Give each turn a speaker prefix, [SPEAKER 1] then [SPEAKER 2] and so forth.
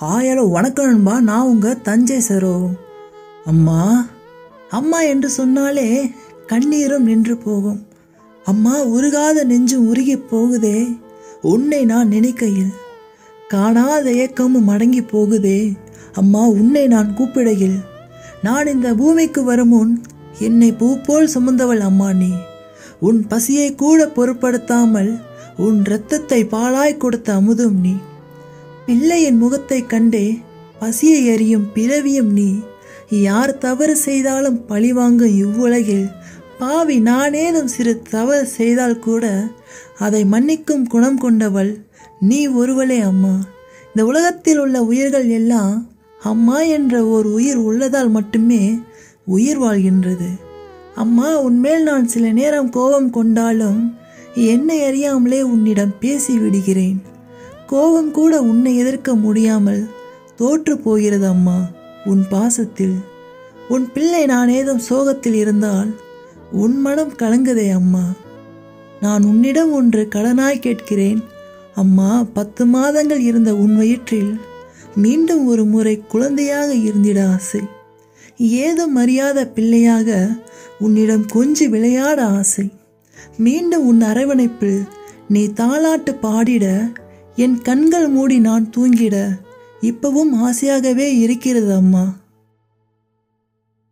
[SPEAKER 1] Hi hello வணக்கம் நண்பா நான் உங்க தஞ்சை சரோ. அம்மா அம்மா என்று சொன்னாலே கண்ணீரும் நின்று போகும். அம்மா உருகாத நெஞ்சும் உருகி போகுதே. உன்னை நான் நினைக்கையில் காணாத ஏக்கமும் அடங்கி போகுதே. அம்மா உன்னை நான் கூப்பிடையில். நான் இந்த பூமிக்கு வரும் முன் என்னை பூ போல் சுமந்தவள் அம்மா நீ. உன் பசியை கூட பொருட்படுத்தாமல் உன் இரத்தத்தை பாலாய் கொடுத்த அமுதும் நீ. பிள்ளையின் முகத்தை கண்டே பசியை அறியும் பிறவியும் நீ. யார் தவறு செய்தாலும் பழிவாங்கும் இவ்வுலகில். பாவி நானேதும் சிறு தவறு செய்தால் கூட அதை மன்னிக்கும் குணம் கொண்டவள் நீ ஒருவளே அம்மா. இந்த உலகத்தில் உள்ள உயிர்கள் எல்லாம் அம்மா என்ற ஒரு உயிர் உள்ளதால் மட்டுமே உயிர் வாழ்கின்றது. அம்மா உன்மேல் நான் சில நேரம் கோபம் கொண்டாலும் என்னை அறியாமலே உன்னிடம் பேசி விடுகிறேன். கோபம் கூட உன்னை எதிர்க்க முடியாமல் தோற்று போகிறது அம்மா. உன் பாசத்தில் உன் பிள்ளை நான் ஏதும் சோகத்தில் இருந்தால் உன் மனம் கலங்குதே அம்மா. நான் உன்னிடம் ஒன்று கடனாய் கேட்கிறேன். அம்மா பத்து மாதங்கள் இருந்த உன் வயிற்றில் மீண்டும் ஒரு முறை குழந்தையாக இருந்திட ஆசை. ஏதும் அறியாத பிள்ளையாக உன்னிடம் கொஞ்சி விளையாட ஆசை. மீண்டும் உன் அரவணைப்பில் நீ தாளாட்டு பாடிட என் கண்கள் மூடி நான் தூங்கிட இப்பவும் ஆசையாகவே இருக்கிறது அம்மா.